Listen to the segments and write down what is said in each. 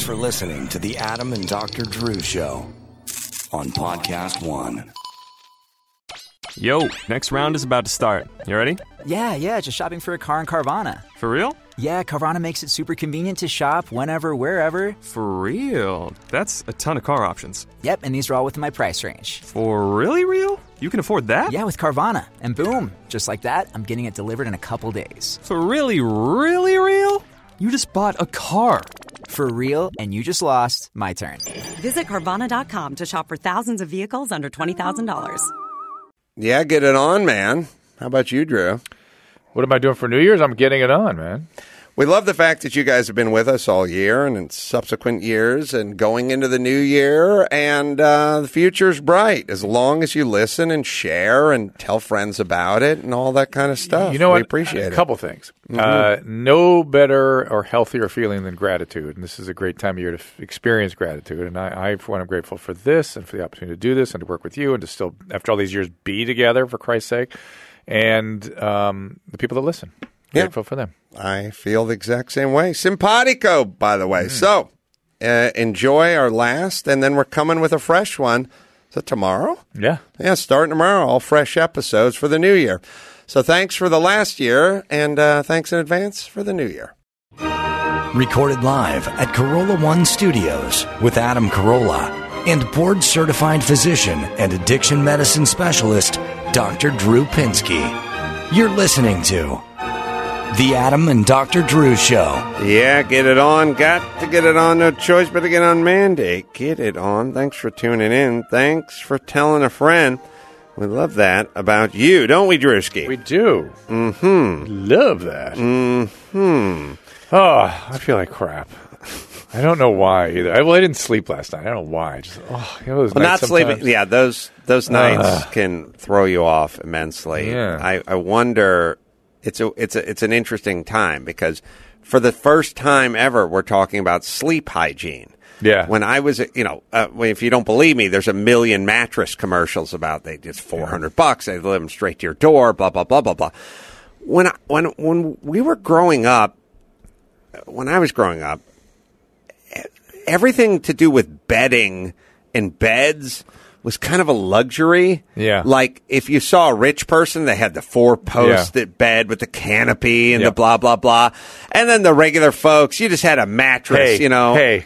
Thanks for listening to the Adam and Dr. Drew Show on Podcast One. Yo, next round is about to start. You ready? Yeah, yeah, just shopping for a car in Carvana. For real? Yeah, Carvana makes it super convenient to shop whenever, wherever. For real? That's a ton of car options. Yep, and these are all within my price range. For really real? You can afford that? Yeah, with Carvana. And boom, just like that, I'm getting it delivered in a couple days. For really, really real? You just bought a car. For real, and you just lost my turn. Visit Carvana.com to shop for thousands of vehicles under $20,000. Yeah, get it on, man. How about you, Drew? What am I doing for New Year's? I'm getting it on, man. We love the fact that you guys have been with us all year and in subsequent years and going into the new year. And uh, the future's bright as long as you listen and share and tell friends about it and all that kind of stuff. You know we what? appreciate a it. couple things. Uh, no better or healthier feeling than gratitude, and this is a great time of year to f- experience gratitude. And I, I, for one, am grateful for this and for the opportunity to do this and to work with you and to still, after all these years, be together for Christ's sake, and um, the people that listen. Yeah. Grateful for them. I feel the exact same way. Simpatico, by the way. So uh, enjoy our last, and then we're coming with a fresh one. Is it tomorrow? Yeah. Yeah, starting tomorrow, all fresh episodes for the new year. So thanks for the last year, and uh, thanks in advance for the new year. Recorded live at Carolla One Studios with Adam Carolla and board certified physician and addiction medicine specialist, Dr. Drew Pinsky. You're listening to The Adam and Dr. Drew Show. Yeah, get it on. Got to get it on. No choice but to get on mandate. Get it on. Thanks for tuning in. Thanks for telling a friend. We love that about you, don't we, Drewski? We do. Mm-hmm. Love that. Mm-hmm. Oh, I feel like crap. I don't know why either. I, well, I didn't sleep last night. I don't know why. Just oh, you know, Well, not nights sleeping. Yeah, those those nights Ugh. can throw you off immensely. Yeah. I, I wonder. It's a it's a it's an interesting time because for the first time ever, we're talking about sleep hygiene. Yeah. When I was, you know, uh, if you don't believe me, there's a million mattress commercials about they just four hundred bucks. They deliver them straight to your door. Blah blah blah blah blah. When I, when when we were growing up, when I was growing up, everything to do with bedding and beds was kind of a luxury. Yeah. Like if you saw a rich person, they had the four posted bed with the canopy and the blah blah blah. And then the regular folks, you just had a mattress, Hey, you know. Hey,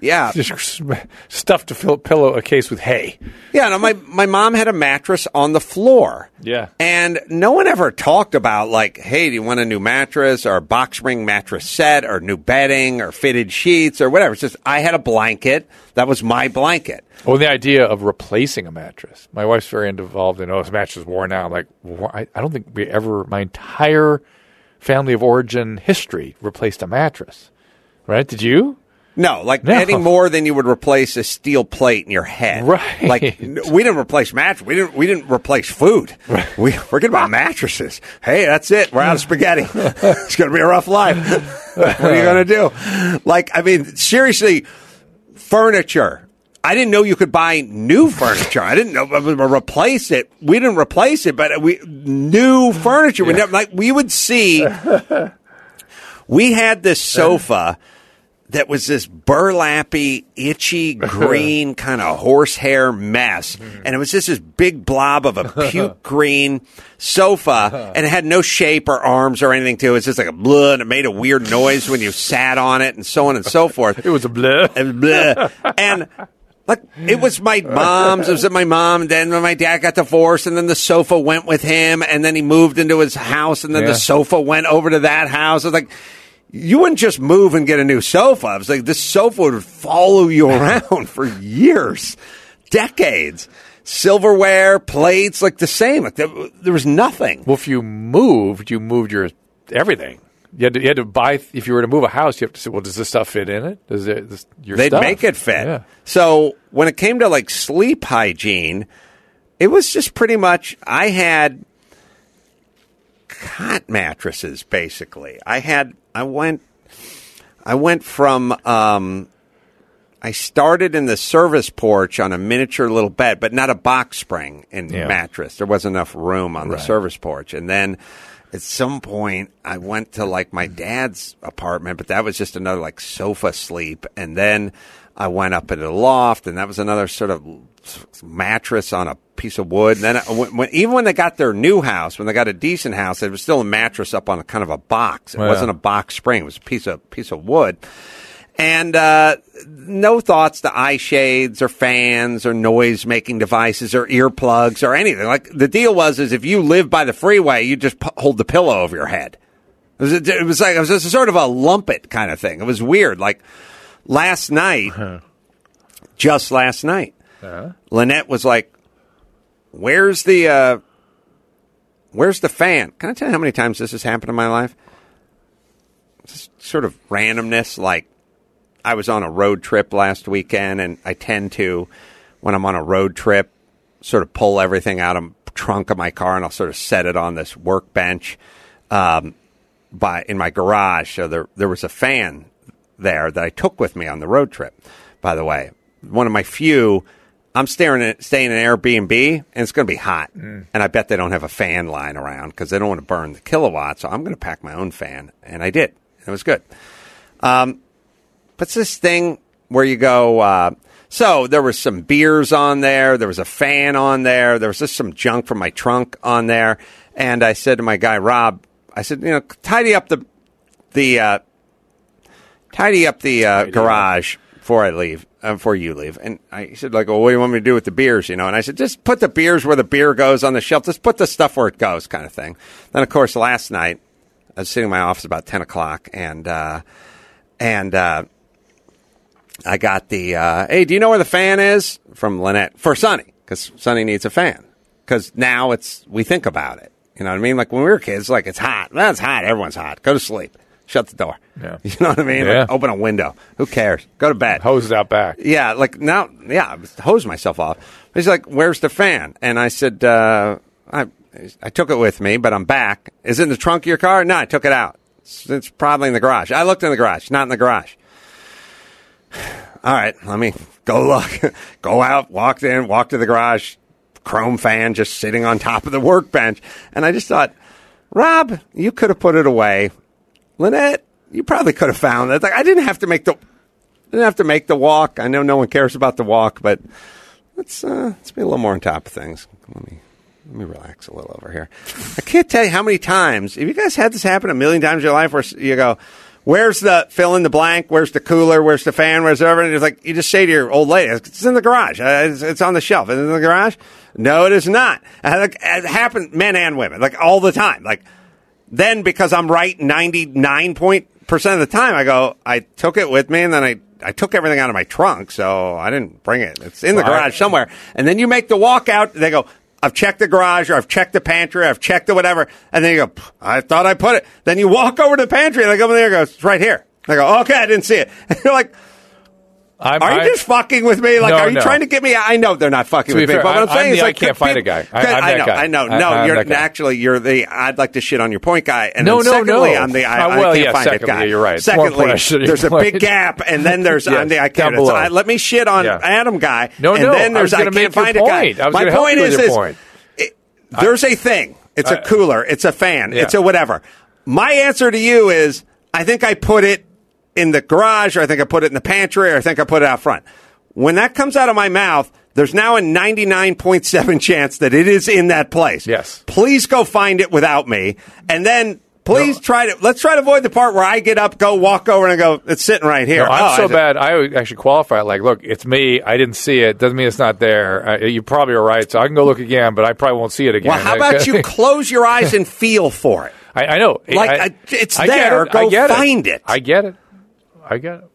Yeah. just stuff to fill pillow a case with hay. Yeah, no, my my mom had a mattress on the floor. Yeah. And no one ever talked about like, hey, do you want a new mattress or a box spring mattress set or new bedding or fitted sheets or whatever. It's just I had a blanket. That was my blanket. Well, the idea of replacing a mattress. My wife's very involved in, oh, this mattress is worn out. Like, I don't think we ever, my entire family of origin history replaced a mattress. Right? Did you? No, like No. any more than you would replace a steel plate in your head. Right. Like we didn't replace mattress. We didn't. We didn't replace food. We forget about mattresses. Hey, that's it. We're out of spaghetti. it's going to be a rough life. what are you going to do? Like, I mean, seriously, furniture. I didn't know you could buy new furniture. I didn't know replace it. We didn't replace it, but we new furniture. We never, like we would see. We had this sofa that was this burlappy, itchy, green kind of horsehair mess. Mm-hmm. And it was just this big blob of a puke green sofa uh-huh. and it had no shape or arms or anything to it. It was just like a blah and it made a weird noise when you sat on it and so on and so forth. It was a blur. It was and like it was my mom's. It was at my mom. And then when my dad got divorced, and then the sofa went with him, and then he moved into his house, and then Yeah. the sofa went over to that house. I was like. You wouldn't just move and get a new sofa. I was like, this sofa would follow you around for years, decades. Silverware, plates, like the same. Like there, there was nothing. Well, if you moved, you moved your everything. You had to, you had to buy, if you were to move a house, you have to say, well, does this stuff fit in it? Does it, this, your They'd stuff? make it fit. Yeah. So when it came to like sleep hygiene, it was just pretty much I had cot mattresses basically. I had I went I went from um I started in the service porch on a miniature little bed, but not a box spring and Yeah. mattress. There wasn't enough room on the Right. service porch. And then at some point I went to like my dad's apartment, but that was just another like sofa sleep, and then I went up into the loft, and that was another sort of mattress on a piece of wood. And then I, when, when, even when they got their new house, when they got a decent house, it was still a mattress up on a kind of a box. It wasn't a box spring; it was a piece of piece of wood. And uh, no thoughts to eye shades or fans or noise making devices or earplugs or anything. Like the deal was, is if you live by the freeway, you just p- hold the pillow over your head. It was, it was like it was just sort of a lumpet kind of thing. It was weird. Like last night, just last night, Lynette was like, "Where's the uh, where's the fan?" Can I tell you how many times this has happened in my life? Just sort of randomness. Like I was on a road trip last weekend, and I tend to, when I'm on a road trip, sort of pull everything out of the trunk of my car, and I'll sort of set it on this workbench um, by in my garage. So there there was a fan there that I took with me on the road trip. By the way, one of my few. I'm staring at staying in an Airbnb, and it's going to be hot, and I bet they don't have a fan lying around because they don't want to burn the kilowatts. So I'm going to pack my own fan, and I did. It was good. Um, but it's this thing where you go. Uh, so there was some beers on there. There was a fan on there. There was just some junk from my trunk on there. And I said to my guy Rob, I said, you know, tidy up the the uh, tidy up the uh, garage before I leave, uh, before you leave. And I said, like, well, what do you want me to do with the beers? You know? And I said, just put the beers where the beer goes on the shelf. Just put the stuff where it goes, kind of thing. Then, of course, last night I was sitting in my office about ten o'clock, and uh, and uh, I got the uh, hey, do you know where the fan is from Lynette for Sonny? Because Sonny needs a fan. Because now it's we think about it. You know what I mean? Like when we were kids, like it's hot. It's hot. Everyone's hot. Go to sleep. Shut the door. Yeah. You know what I mean? Yeah. Like, open a window. Who cares? Go to bed. Hoses out back. Yeah, like now, yeah, I hose myself off. He's like, "Where's the fan?" And I said, uh, "I, I took it with me, but I'm back. Is it in the trunk of your car? No, I took it out. It's, it's probably in the garage. I looked in the garage. Not in the garage. All right, let me go look. go out, walked in, walked to the garage. Chrome fan just sitting on top of the workbench, and I just thought, Rob, you could have put it away. Lynette, you probably could have found it. Like I didn't have to make the didn't have to make the walk. I know no one cares about the walk, but let's uh, let's be a little more on top of things. Let me let me relax a little over here. I can't tell you how many times. Have you guys had this happen a million times in your life, where you go, "Where's the fill in the blank? Where's the cooler? Where's the fan? Where's everything?" It's like you just say to your old lady, "It's in the garage. Uh, It's, it's on the shelf. Is it in the garage?" No, it is not. Like, it happened, men and women, like all the time. Like then because I'm right 99 point percent of the time, I go, I took it with me and then I, I took everything out of my trunk, so I didn't bring it. It's in the Well, I- garage somewhere. And then you make the walk out, they go, I've checked the garage or I've checked the pantry, or I've checked the whatever. And then you go, I thought I put it. Then you walk over to the pantry and they go over there and go, it's right here. I go, okay, I didn't see it. And you're like, I'm, are you I- just fucking with me? Like, No, are you no. trying to get me? I know they're not fucking with me, but what I'm, I'm- saying I'm is the I can't find a guy. I- I'm I know, guy. I know. No, I'm you're actually you're the. I'd like to shit on your point guy, and No, then no, secondly, no. I'm the. I, Uh, I well, can't yeah, find it secondly, guy. you're right. Secondly, important I shit on there's a big gap, and then there's Yes, I'm the. I can't. I, let me shit on Yeah. Adam guy. No, and no, Then I there's I, can't find a guy. I My point is this. point. there's a thing. It's a cooler. It's a fan. It's a whatever. My answer to you is I think I put it in the garage, or I think I put it in the pantry, or I think I put it out front. When that comes out of my mouth, there's now a 99.7 chance that it is in that place. Yes. Please go find it without me. And then please No. try to, let's try to avoid the part where I get up, go walk over and I go, it's sitting right here. No, I'm Oh, so bad. I would actually qualify it like, look, it's me. I didn't see it. Doesn't mean it's not there. Uh, you probably are right. So I can go look again, but I probably won't see it again. Well, how about you close your eyes and feel for it? I, I know. Like, I, I- it's I there. It. I Go get find it. I get it. I get it.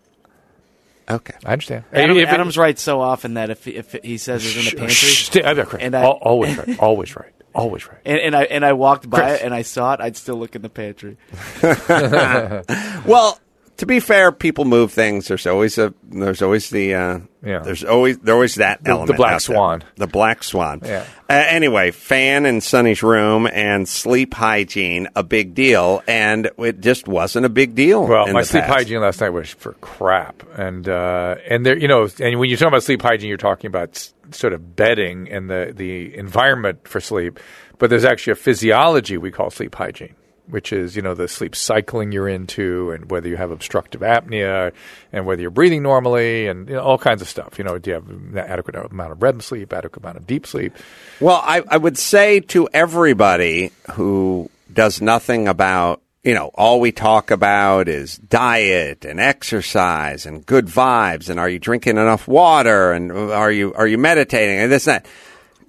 Okay. I understand. Adam, If it- Adam's right so often that if if he says it's in the pantry, shh, stay- I'm not correct. And I- always right. Always right. Always right. and, and I and I walked by Chris. it and I saw it, I'd still look in the pantry. Well, to be fair, people move things. There's always a. There's always the. Uh, Yeah. There's always there's always that The- the black swan. The black swan. Yeah. Uh, anyway, fan in Sonny's room and sleep hygiene a big deal, and it just wasn't a big deal. Well, my sleep past. hygiene last night was for crap, and uh, and there, you know, and when you're talking about sleep hygiene, you're talking about s- sort of bedding and the the environment for sleep, but there's actually a physiology we call sleep hygiene. Which is you know the sleep cycling you're into, and whether you have obstructive apnea, and whether you're breathing normally, and you know, all kinds of stuff. You know, do you have an adequate amount of REM sleep, adequate amount of deep sleep? Well, I, I would say to everybody who does nothing about, you know, all we talk about is diet and exercise and good vibes and are you drinking enough water and are you are you meditating and this and that.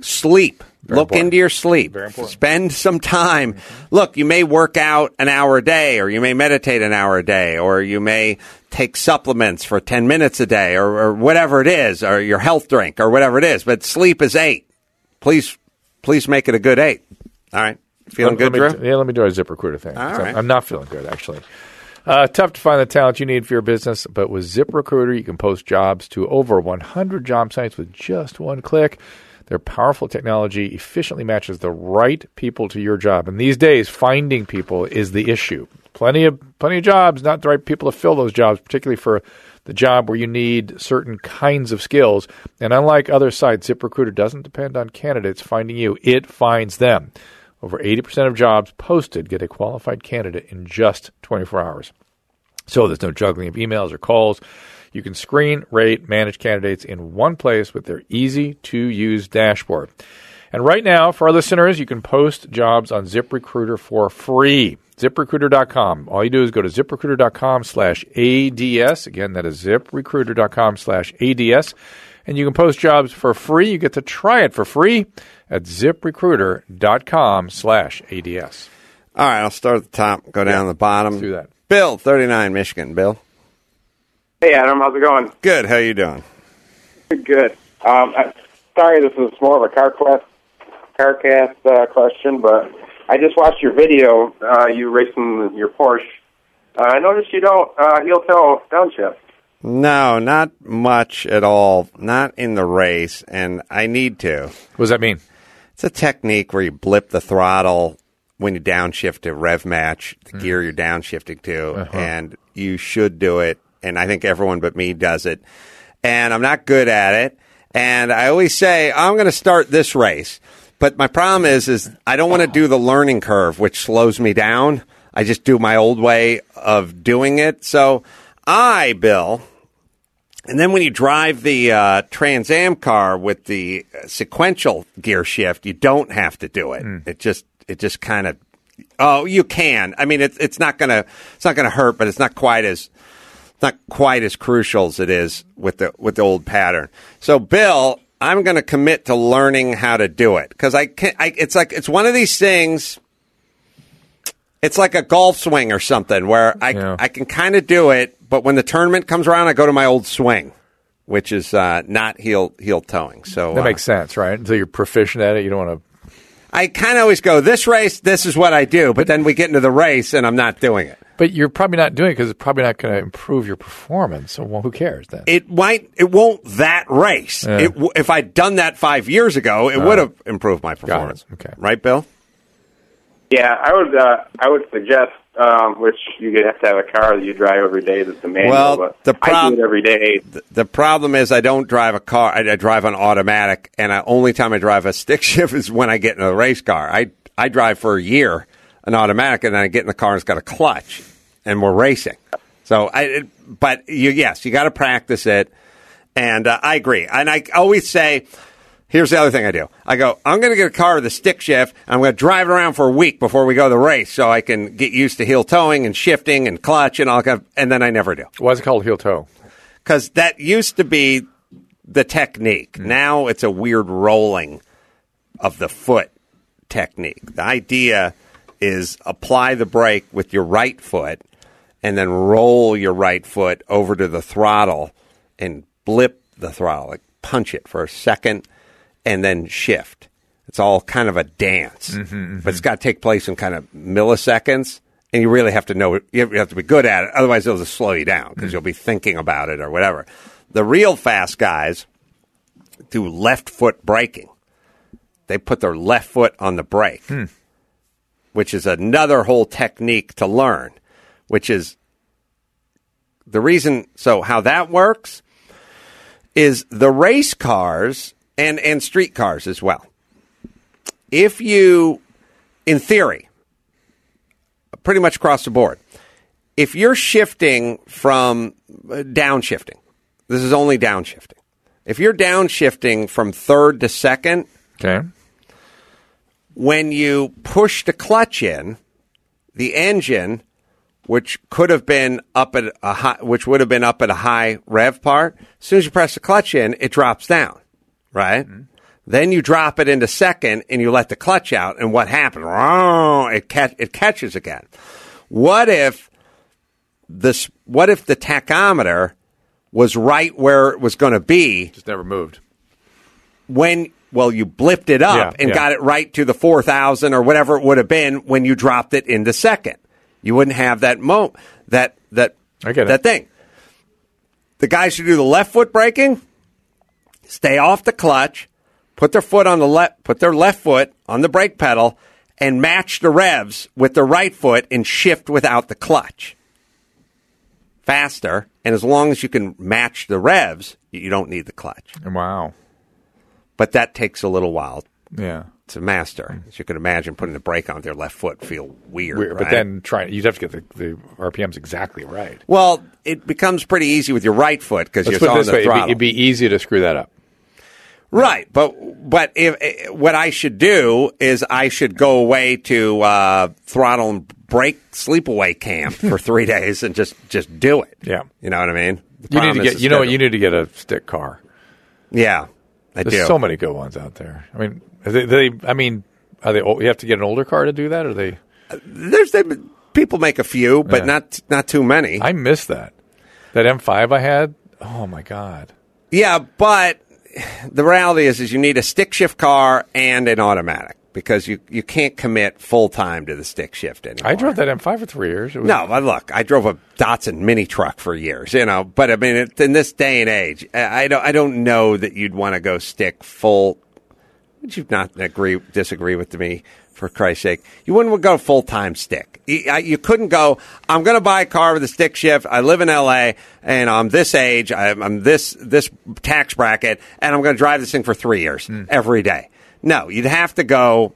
Sleep. Look important. into your sleep. Very important. Spend some time. Look, you may work out an hour a day, or you may meditate an hour a day, or you may take supplements for 10 minutes a day, or, or whatever it is, or your health drink, or whatever it is. But sleep is eight. Please, please make it a good eight. All right. Feeling Let- good, let me, Drew? Yeah, let me do a ZipRecruiter thing. All right. I'm, I'm not feeling good, actually. Uh, tough to find the talent you need for your business, but with ZipRecruiter, you can post jobs to over 100 job sites with just one click. Their powerful technology efficiently matches the right people to your job. And these days, finding people is the issue. Plenty of plenty of jobs, not the right people to fill those jobs, particularly for the job where you need certain kinds of skills. And unlike other sites, ZipRecruiter doesn't depend on candidates finding you; it finds them. Over 80% of jobs posted get a qualified candidate in just 24 hours. So there's no juggling of emails or calls. You can screen, rate, manage candidates in one place with their easy to use dashboard. And right now, for our listeners, you can post jobs on ZipRecruiter for free. ZipRecruiter.com. All you do is go to ZipRecruiter.com slash ADS. Again, that is ZipRecruiter.com slash ADS. And you can post jobs for free. You get to try it for free at ZipRecruiter.com slash ADS. All right. I'll start at the top, go down the bottom. do that. Bill, 39, Michigan. Bill. Hey, Adam, how's it going? Good. How you doing? Good. Um, I, sorry, this is more of a car quest, car cast uh, question, but I just watched your video. Uh, you racing your Porsche. Uh, I noticed you don't uh, heel toe downshift. No, not much at all. Not in the race, and I need to. What does that mean? It's a technique where you blip the throttle when you downshift to rev match the gear you're downshifting to, and you should do it. And I think everyone but me does it. And I'm not good at it. And I always say I'm going to start this race, but my problem is, is I don't want to do the learning curve, which slows me down. I just do my old way of doing it. So I, Bill, and then when you drive the uh, Trans Am car with the sequential gear shift, you don't have to do it. It just it just kind of oh you can. I mean it's it's not gonna it's not gonna hurt, but it's not quite as not quite as crucial as it is with the with the old pattern. So Bill, I'm going to commit to learning how to do it because I can. I, it's like it's one of these things. It's like a golf swing or something where I Yeah. I can kind of do it, but when the tournament comes around, I go to my old swing, which is uh, not heel heel towing. So That uh, makes sense, right? Until you're proficient at it, you don't want to. I kind of always go this race. This is what I do, but then we get into the race and I'm not doing it. But you're probably not doing it because it's probably not going to improve your performance. So well, who cares then? It might. It won't that race. Yeah. It, if I'd done that five years ago, it would have improved my performance. Okay. Right, Bill? Yeah, I would. Uh, I would suggest, um, which you have to have a car that you drive every day that's a manual. Well, but the I do it every day. The, the problem is I don't drive a car. I, I drive an automatic, and the only time I drive a stick shift is when I get in a race car. I I drive for a year an automatic, and then I get in the car and it's got a clutch, and we're racing. So I, but you, yes, you got to practice it, and uh, I agree. And I always say. Here's the other thing I do. I go, I'm going to get a car with a stick shift. I'm going to drive it around for a week before we go to the race so I can get used to heel towing and shifting and clutch and all that. And then I never do Why is it called heel toe? because that used to be the technique. Now it's a weird rolling of the foot technique. The idea is apply the brake with your right foot and then roll your right foot over to the throttle and blip the throttle, like punch it for a second and then shift. It's all kind of a dance, mm-hmm, mm-hmm. but it's got to take place in kind of milliseconds. And you really have to know, you have to be good at it. Otherwise, it'll just slow you down because mm. you'll be thinking about it or whatever. The real fast guys do left foot braking. They put their left foot on the brake, hmm. Which is another whole technique to learn, which is the reason. So, how that works is the race cars and, and street cars as well. If you, in theory, pretty much across the board. If you're shifting from uh, downshifting, this is only downshifting. If you're downshifting from third to second, Okay. When you push the clutch in, the engine, which could have been up at a high, which would have been up at a high rev part, as soon as you press the clutch in, it drops down, right? Mm-hmm. Then you drop it into second and you let the clutch out, and what happened? It catch, it catches again. What if this? What if the tachometer was right where it was going to be Just never moved. when well you blipped it up Yeah, and yeah. got it right to the 4000 or whatever it would have been when you dropped it into second you wouldn't have that mo that that I get it. that thing the guys who do the left foot braking stay off the clutch put their foot on the left put their left foot on the brake pedal and match the revs with the right foot and shift without the clutch faster and as long as you can match the revs you don't need the clutch Wow. But that takes a little while Yeah. to master. As you can imagine, putting the brake on their left foot feel weird. Weird. But then trying, you'd have to get the, the RPMs exactly right. well, it becomes pretty easy with your right foot because you're on the way: it'd be, throttle. it'd be easy to screw that up. right, but but if eh, what I should do is I should go away to uh, throttle and brake sleepaway camp for three days and just just do it. Yeah. you know what I mean. The You need to get. You know what? You need to get a stick car. Yeah, I There's do. so many good ones out there. I mean, are they, they I mean, are they? old- You have to get an older car to do that, or they? There's they, people make a few, but Yeah. not not too many. I miss that. That M5 I had. Oh my god. Yeah, but the reality is, is you need a stick shift car and an automatic because you, you can't commit full time to the stick shift anymore. I drove that M5 for three years. Was, No, but look, I drove a Datsun mini truck for years, you know. But I mean, it, in this day and age, I I don't, I don't know that you'd want to go stick full. Would you not agree, disagree with me? For Christ's sake, you wouldn't go full time stick. You, I, you couldn't go. I'm going to buy a car with a stick shift. I live in L.A. and I'm this age. I'm, I'm this this tax bracket, and I'm going to drive this thing for three years hmm. every day. No, you'd have to go.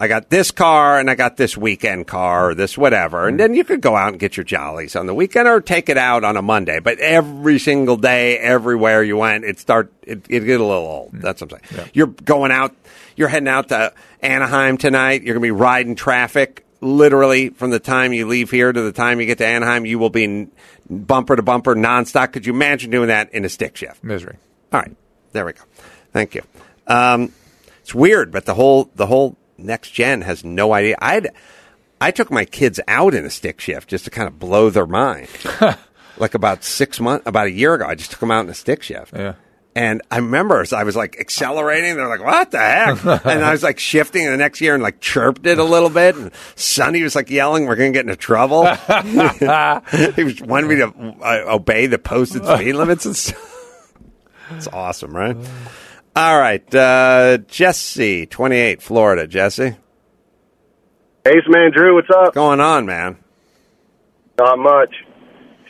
I got this car and I got this weekend car or this whatever. And then you could go out and get your jollies on the weekend or take it out on a Monday. But every single day, everywhere you went, it start it, it get a little old. That's what I'm saying. You're going out, you're heading out to Anaheim tonight. You're going to be riding traffic literally from the time you leave here to the time you get to Anaheim. You will be bumper to bumper nonstop. Could you imagine doing that in a stick shift? misery. All right, there we go. Thank you. Um, it's weird, but the whole the whole next gen has no idea. I I took my kids out in a stick shift just to kind of blow their mind. like about six months, about a year ago, I just took them out in a stick shift. Yeah. And I remember as I was like accelerating, they're like, "What the heck?" and I was like shifting in the next year and like chirped it a little bit. And Sonny was like yelling, "We're going to get into trouble." he was wanted me to uh, obey the posted speed limits and stuff. It's awesome, right? All right, uh, Jesse, twenty-eight, Florida. Jesse, Ace Man Drew, what's up? going on, man? Not much.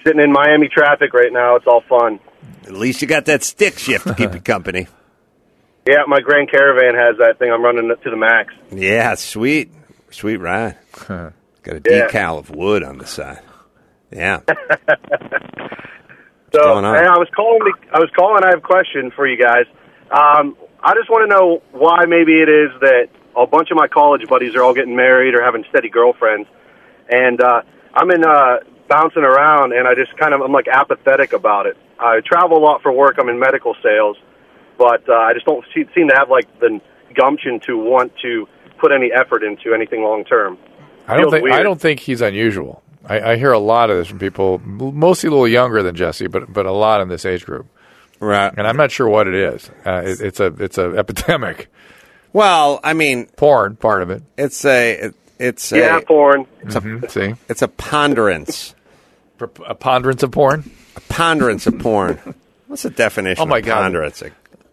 Sitting in Miami traffic right now. It's all fun. At least you got that stick shift to keep you company. Yeah, my Grand Caravan has that thing. I'm running it to the max. Yeah, sweet, sweet ride. Got a Yeah. decal of wood on the side. Yeah. So, going on? hey, I was calling. I was calling. I have a question for you guys. Um, I just want to know why maybe it is that a bunch of my college buddies are all getting married or having steady girlfriends, and uh, I'm in uh, bouncing around, and I just kind of I'm like apathetic about it. I travel a lot for work. I'm in medical sales, but uh, I just don't see, seem to have like the gumption to want to put any effort into anything long term. I don't think I don't think he's unusual. I, I hear a lot of this from people, mostly a little younger than Jesse, but but a lot in this age group. Right. And I'm not sure what it is. Uh, it, it's a it's a epidemic. Well, I mean, Porn, part of it. it's a it, it's Yeah, a porn. Mhm, See, it's a ponderance, a ponderance of porn, a ponderance of porn. What's the definition? Oh, my of God. ponderance?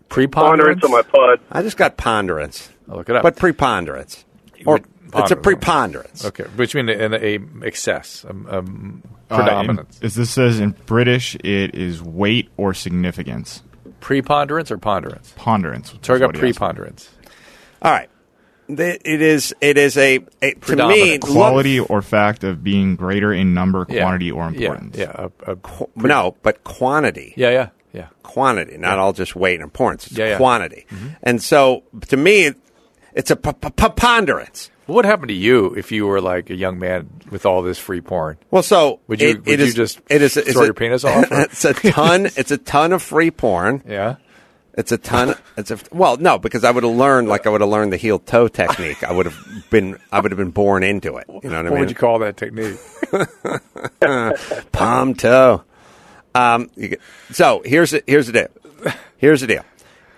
preponderance. Ponderance on my pud. I just got ponderance, I'll look it up. but preponderance, or it's a preponderance. okay, which mean an a excess, um, um, Uh, in- predominance, as this says in British, it is weight or significance. preponderance or ponderance. Ponderance. So I got what he asked. preponderance. All right. The- It is. It is a, a to me Predominant. Quality or fact of being greater in number, Yeah. quantity, or importance. Yeah, a- a- look- no, but quantity. yeah, yeah, yeah. quantity, not all just weight and importance. It's Yeah, yeah. quantity. And so, to me, it's a preponderance. What would happen to you if you were like a young man with all this free porn? Well, so Would you- it- would it you is- just it is throw a- your penis off, or- it's a ton. It's a ton of free porn. Yeah. It's a ton. It's a well, no, because I would have learned like I would have learned the heel toe technique. I would have been. I would have been born into it. You know what, What I mean? What would you call that technique? palm toe. Um, get, so here's the, here's the deal. Here's the deal.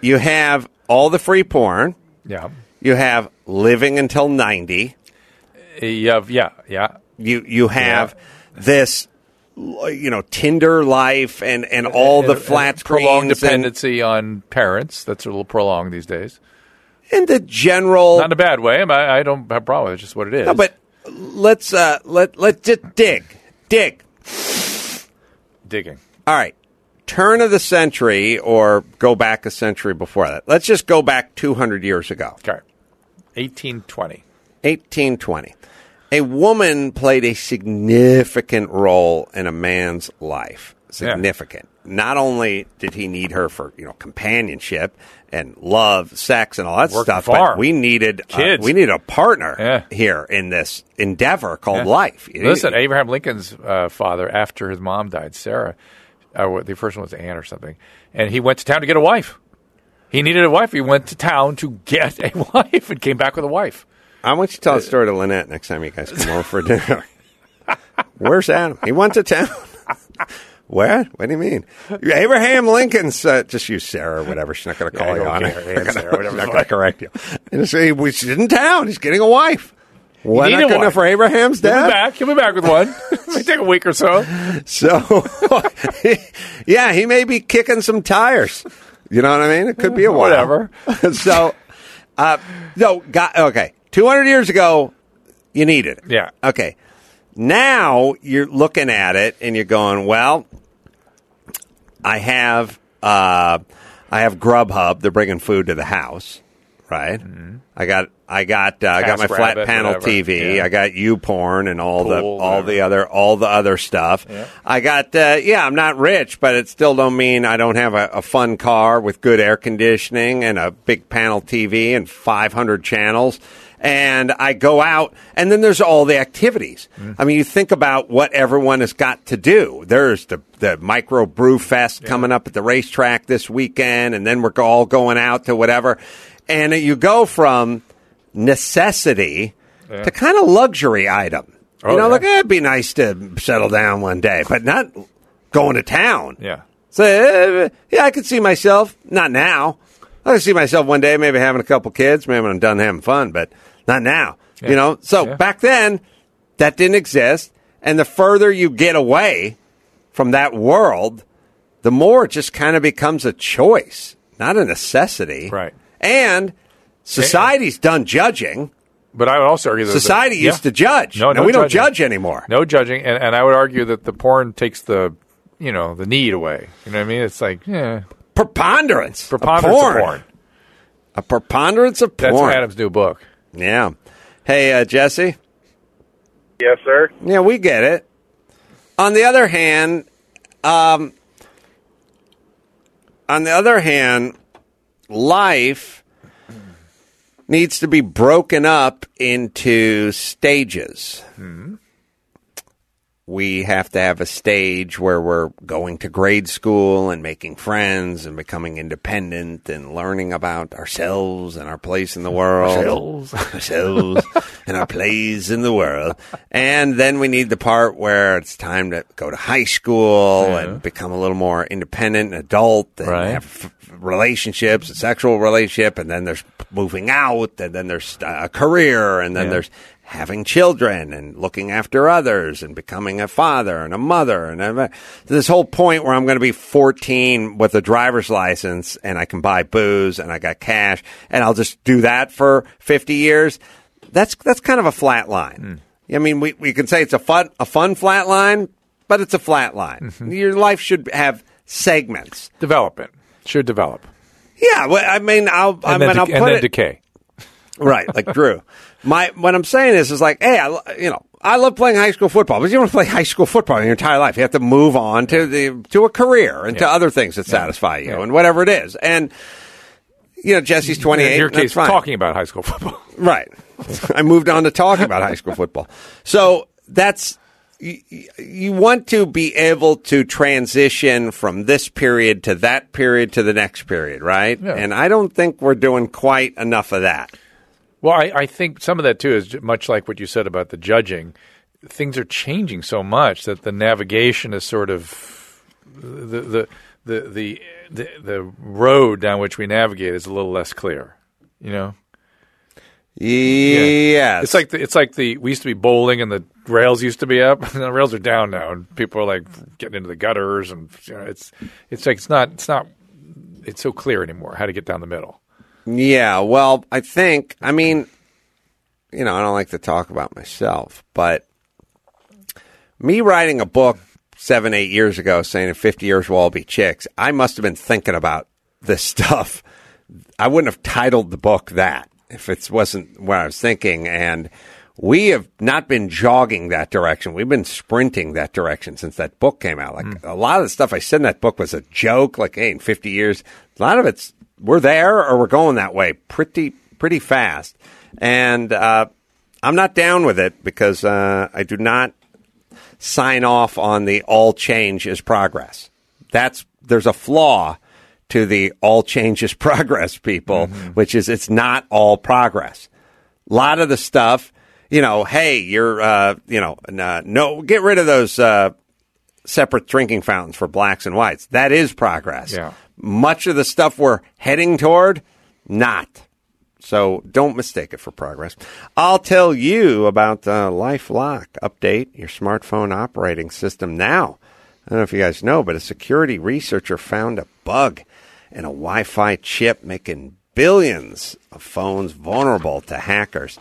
You have all the free porn. yeah. You have living until ninety. Yeah, yeah, yeah. You you have this, you know, Tinder life and and all the flat and prolonged screens and, dependency on parents. That's a little prolonged these days. and the general. Not in a bad way. I, I don't have a problem. with it. It's just what it is. No, but let's uh let let's just dig dig. digging. All right. Turn of the century or go back a century before that. Let's just go back 200 years ago. Okay. 1820. 1820. A woman played a significant role in a man's life. Significant. Not only did he need her for, you know, companionship and love, sex and all that stuff, farm. but we needed uh, Kids. we needed a partner Yeah. here in this endeavor called Yeah. life. Listen, Abraham Lincoln's uh, father, after his mom died, Sarah, uh, the first one was Anne or something, and he went to town to get a wife. He needed a wife. He went to town to get a wife and came back with a wife. I want you to tell a story to Lynette next time you guys come over for dinner. Where's Adam? He went to town. Where? What do you mean? Abraham Lincoln's uh, just use Sarah or whatever. She's not going to call I you on care. it. Sarah, whatever She's not going to correct you. And so he was in town. He's getting a wife. Need not good enough for Abraham's dad. He'll be back. He'll be back with one. It may take a week or so. So, yeah, he may be kicking some tires. You know what I mean? It could be a while. Whatever. so, uh, no, got, okay. 200 years ago, you needed it. Yeah. Okay. Now you're looking at it and you're going, well, I have, uh, I have Grubhub. They're bringing food to the house, right? I got, I got, uh, I got my flat panel whatever. TV. Yeah. I got YouPorn and all the, Pool, all the other, all the other stuff. I got, uh, yeah, I'm not rich, but it still don't mean I don't have a, a fun car with good air conditioning and a big panel TV and 500 channels. And I go out, and then there's all the activities. I mean, you think about what everyone has got to do. There's the the micro brew fest coming up at the racetrack this weekend, and then we're all going out to whatever. And you go from necessity to kind of luxury item. Oh, you know, yeah. like eh, it'd be nice to settle down one day, but not going to town. Yeah. So uh, yeah, I could see myself. Not now. I could see myself one day maybe having a couple kids, maybe when I'm done having fun, but not now. Yeah. You know. So Yeah. back then, that didn't exist, and the further you get away from that world, the more it just kind of becomes a choice, not a necessity. Right. And society's done judging. But I would also argue that Society yeah. used to judge. No, Now no we don't judge anymore. No judging, and, and I would argue that the porn takes the, you know, the need away. You know what I mean? It's like, yeah, Preponderance. of preponderance porn. of porn. A preponderance of porn. That's porn. Adam's new book. Yeah. Hey, uh, Jesse. Yes, sir. Yeah, we get it. On the other hand, um, on the other hand, life needs to be broken up into stages. Hmm. We have to have a stage where we're going to grade school and making friends and becoming independent and learning about ourselves and our place in the world. Ourselves. ourselves and our place in the world. And then we need the part where it's time to go to high school and become a little more independent and adult and Right. have f- relationships, a sexual relationship, and then there's moving out, and then there's a career, and then Yeah. there's having children and looking after others and becoming a father and a mother and a, this whole point where I'm going to be 14 with a driver's license and I can buy booze and I got cash and I'll just do that for 50 years. That's that's kind of a flat line. Hmm. I mean, we, we can say it's a fun a fun flat line, but it's a flat line. Mm-hmm. Your life should have segments. Development should develop, Yeah, well, I mean, I'll I and then, mean, de- I'll and put then it. decay. Right, like Drew. My what I'm saying is, is like, hey, I, you know, I love playing high school football, but you don't play high school football your entire life. You have to move on to the to a career and to other things that satisfy you and whatever it is. And you know, Jesse's 28. In your that's case, talking about high school football. Right. I moved on to talking about high school football. So that's you, you want to be able to transition from this period to that period to the next period, right? Yeah. And I don't think we're doing quite enough of that. Well, I, I think some of that too is much like what you said about the judging. Things are changing so much that the navigation is sort of the the the the the, the road down which we navigate is a little less clear. You know, Yes. it's like the, it's like the we used to be bowling and the rails used to be up and the rails are down now and people are like getting into the gutters and you know, it's it's like it's not it's not it's so clear anymore how to get down the middle. Yeah, well, I think, I mean, you know, I don't like to talk about myself, but me writing a book seven, eight years ago saying in 50 years we'll all be chicks, I must have been thinking about this stuff. I wouldn't have titled the book that if it wasn't what I was thinking. And we have not been jogging that direction. We've been sprinting that direction since that book came out. Like hmm. a lot of the stuff I said in that book was a joke. Like, hey, in 50 years, a lot of it's we're there or we're going that way pretty pretty fast. And uh, I'm not down with it because uh, I do not sign off on the all change is progress. That's there's a flaw to the all change is progress people, which is it's not all progress. A lot of the stuff, you know, hey, you're, uh, you know, uh, no, get rid of those uh, separate drinking fountains for blacks and whites. That is progress. Yeah. Much of the stuff we're heading toward, not. So don't mistake it for progress. I'll tell you about uh, LifeLock. Update your smartphone operating system now. I don't know if you guys know, but a security researcher found a bug in a Wi Fi chip making billions of phones vulnerable to hackers.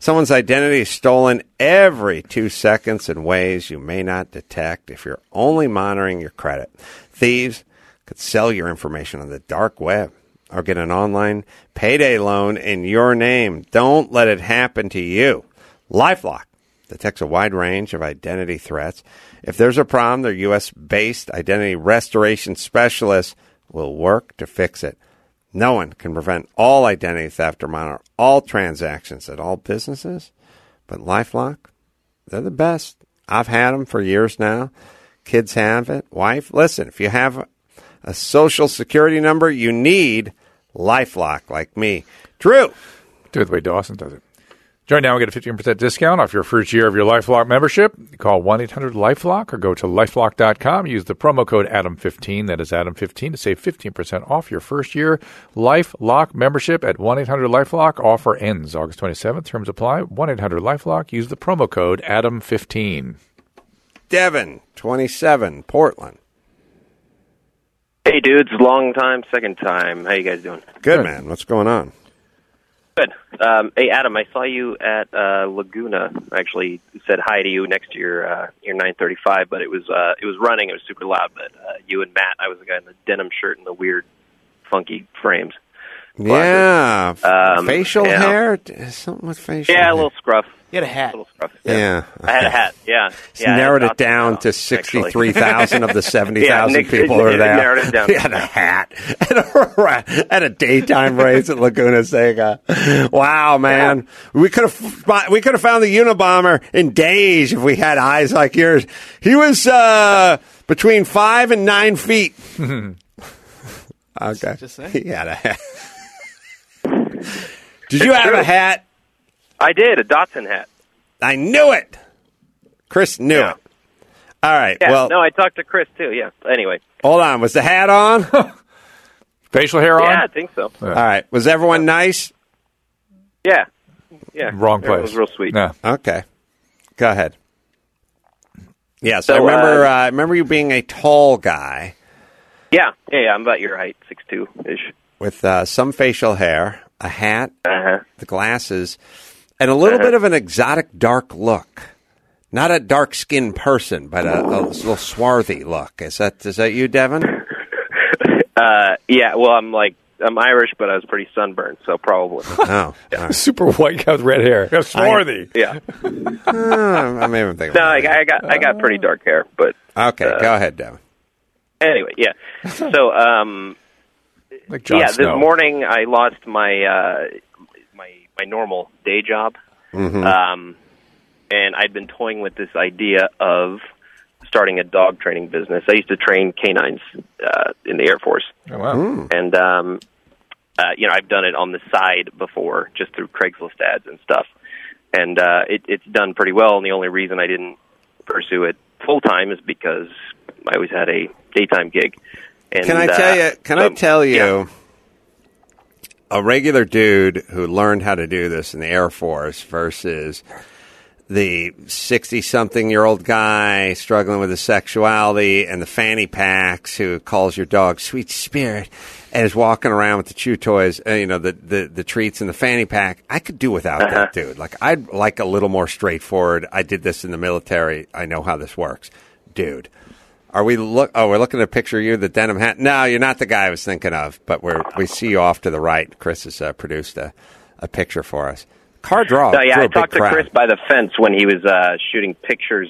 Someone's identity is stolen every two seconds in ways you may not detect if you're only monitoring your credit. Thieves could sell your information on the dark web or get an online payday loan in your name. Don't let it happen to you. Lifelock detects a wide range of identity threats. If there's a problem, their U.S. based identity restoration specialists will work to fix it. No one can prevent all identity theft or monitor all transactions at all businesses, but Lifelock, they're the best. I've had them for years now. Kids have it. Wife, listen, if you have a social security number, you need Lifelock like me. Drew. Do it the way Dawson does it. Join now and get a 15% discount off your first year of your LifeLock membership. Call 1-800-LifeLock or go to lifelock.com. Use the promo code ADAM15, that is ADAM15, to save 15% off your first year LifeLock membership at 1-800-LifeLock. Offer ends August 27th. Terms apply. 1-800-LifeLock. Use the promo code ADAM15. Devin, 27, Portland. Hey, dudes, long time, second time. How you guys doing? Good, man. What's going on? Good. Um, hey, Adam, I saw you at uh, Laguna. I actually said hi to you next to your uh, your 935, but it was uh, it was running. It was super loud. But uh, you and Matt, I was the guy in the denim shirt and the weird, funky frames. Yeah. Um, facial yeah. hair? Something with facial Yeah, hair. a little scruff. You had a hat. A little scruff. Yeah. I had a hat. Yeah. He's yeah narrowed it down Dawson to 63,000 of the 70,000 Yeah, people who are there. narrowed it down. He had a hat and a, and a daytime race at Laguna Seca. Wow, man. We could have we could have found the Unabomber in days if we had eyes like yours. He was uh, between five and nine feet. okay. Just saying. He had a hat. Did you have a hat? I did a Datsun hat. I knew it. Chris knew Yeah. it. All right. Yeah. well, no, I talked to Chris too. Yeah. Anyway. hold on. Was the hat on? Facial hair on? Yeah, I think so. All right. Was everyone nice? Yeah. Yeah. Wrong Everyone place. was real sweet. No. Okay. Go ahead. Yes, So, I remember. uh, Uh, I remember you being a tall guy Yeah. Yeah. Yeah. I'm about your height, six two ish. with uh, some facial hair, a hat, Uh huh. the glasses, and a little Uh-huh. bit of an exotic dark look. Not a dark skinned person, but a, a little swarthy look. Is that is that you, Devin? Uh, yeah. Well, I'm like I'm Irish, but I was pretty sunburned, so probably. Oh, super white guy with red hair. How swarthy. Yeah. Uh, I'm even think. No, I, I got I got pretty dark hair, but Okay, uh, go ahead, Devin. anyway, yeah. So, um, Like Jon yeah, Snow. this morning I lost my uh, my my normal day job, Mhm. um, and I'd been toying with this idea of starting a dog training business. I used to train canines uh, in the Air Force, Oh, wow. Hmm. and um, uh, you know I've done it on the side before, just through Craigslist ads and stuff, and uh, it, it's done pretty well. And the only reason I didn't pursue it full time is because I always had a daytime gig. And, Can I uh, tell you? Can I tell you? yeah. A regular dude who learned how to do this in the Air Force versus the sixty-something-year-old guy struggling with his sexuality and the fanny packs who calls your dog sweet spirit and is walking around with the chew toys, uh, you know, the, the the treats in the fanny pack. I could do without Uh-huh. that dude. Like I'd like a little more straightforward. I did this in the military. I know how this works, dude. Are we look? Oh, we're looking at a picture of you, the denim hat. No, you're not the guy I was thinking of. But we're we see you off to the right. Chris has uh, produced a, a picture for us. Car draw. No, yeah, drew I a big talked to crowd. Chris by the fence when he was uh, shooting pictures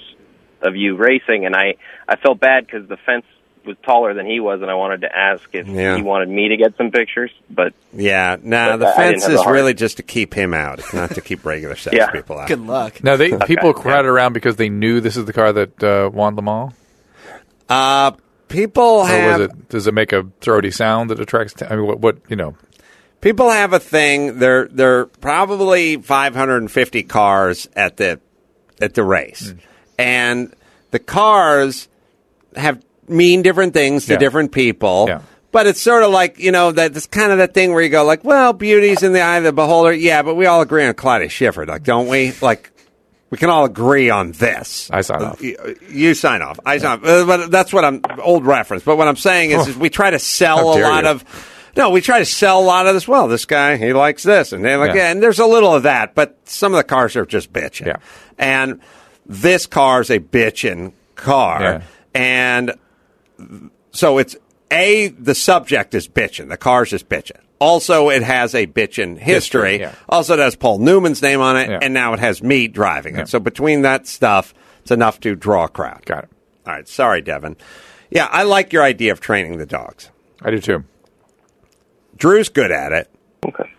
of you racing, and I I felt bad because the fence was taller than he was, and I wanted to ask if Yeah. he wanted me to get some pictures, but Yeah, nah, the I- I fence didn't is the really just to keep him out. It's not to keep regular sex Yeah. people out. Good luck. Now they people crowded around because they knew this is the car that uh, won Le Mans. Uh, people have was it? Does it make a throaty sound that attracts? I mean, what, what you know? people have a thing. There, there are probably 550 cars at the at the race, Hmm. and the cars have mean different things to Yeah. different people. Yeah. But it's sort of like you know that it's kind of that thing where you go like, well, beauty's in the eye of the beholder. Yeah, but we all agree on Claudia Schiffer, like, don't we? Like, we can all agree on this. I sign off. You, you sign off. I sign off. Uh, But that's what I'm old reference. But what I'm saying is, is we try to sell a lot you. of. No, we try to sell a lot of this. Well, this guy he likes this, and they like, Yeah. yeah. and there's a little of that. But some of the cars are just bitching. Yeah. And this car's a bitchin' car, Yeah. and so it's a the subject is bitching. The car's just bitching. Also, it has a bitchin' history. History, yeah. Also, it has Paul Newman's name on it, Yeah. and now it has me driving Yeah. it. So between that stuff, it's enough to draw a crowd. Got it. All right, sorry, Devin. Yeah, I like your idea of training the dogs. I do too. Drew's good at it. okay.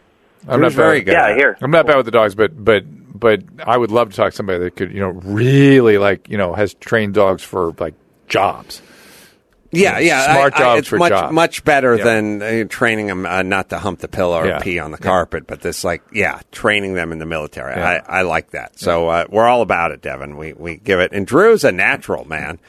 I'm Drew's not very bad. good. Yeah, at I it. hear. I'm not bad with the dogs, but but but I would love to talk to somebody that could you know really like you know has trained dogs for like jobs. Yeah, yeah. Smart I- I- jobs it's for much jobs. much better Yeah. than uh, training them uh, not to hump the pillow or Yeah. pee on the Yeah. carpet, but this like yeah, training them in the military. I, I like that. So uh, we're all about it, Devin. We we give it. And Drew's a natural man.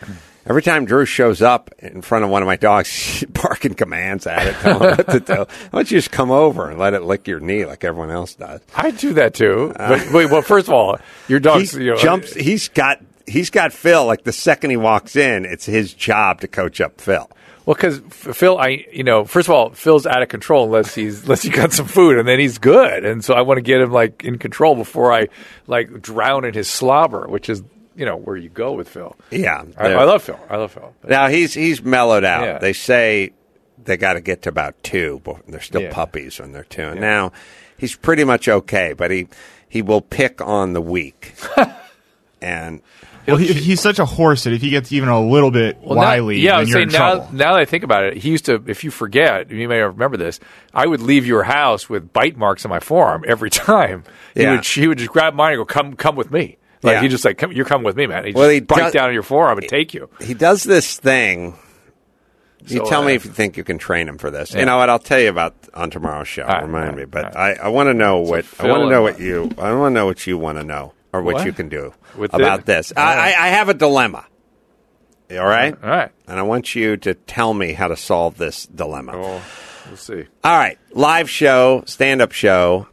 Every time Drew shows up in front of one of my dogs, barking commands at it, telling it what to do. Why don't you just come over and let it lick your knee like everyone else does? I do that too. but wait, well, first of all, your dog you know, jumps. He's got he's got Phil. Like the second he walks in, it's his job to coach up Phil. Well, because Phil, I you know, first of all, Phil's out of control unless he's unless he got some food, and then he's good, and so I want to get him like in control before I like drown in his slobber, which is you know where you go with Phil. Yeah, I, I love Phil. I love Phil. Now he's he's mellowed out. Yeah. They say they got to get to about two, but they're still Yeah. puppies when they're two. And now he's pretty much okay, but he he will pick on the weak. and Well, he, he's such a horse that if he gets even a little bit Well, now- wily, yeah, I then would you're say in now, trouble. now that I think about it, he used to. If you forget, you may remember this. I would leave your house with bite marks on my forearm every time. He Yeah. would he would just grab mine and go, "Come, come with me." Like Yeah. he just like, come, "You're coming with me, man." He just Well, he bite does- down on your forearm and take you. he does this thing. You So, tell me uh, if you think you can train him for this. Yeah. You know what? I'll tell you about on tomorrow's show. All right, Remind all right, me, but all right. I, I want to know what I want to know what you I want to know what you want to know or what, What? you can do With about it? this. I. I, I have a dilemma. All right, All right. and I want you to tell me how to solve this dilemma. Well, we'll see. All right, live show, stand up show,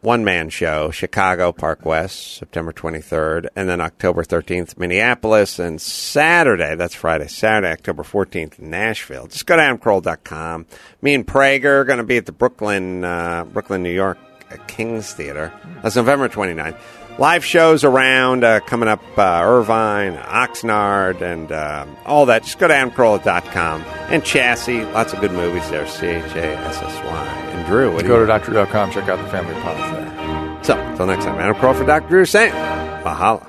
one man show, Chicago Park West, September 23rd, and then October 13th, Minneapolis, and Saturday, that's Friday, Saturday, October 14th, Nashville. Just go to adamcarolla.com. Me and Prager are going to be at the Brooklyn, uh, Brooklyn, New York uh, King's Theater. That's November 29th. Live shows around uh, coming up uh, Irvine, Oxnard, and uh, all that. Just go to adamcarolla.com. And Chassy, lots of good movies there. C H A S S Y. And Drew, what Go to doctor.com, check out the family pods there. So, until next time, Adam for Dr. Drew saying, Mahalo.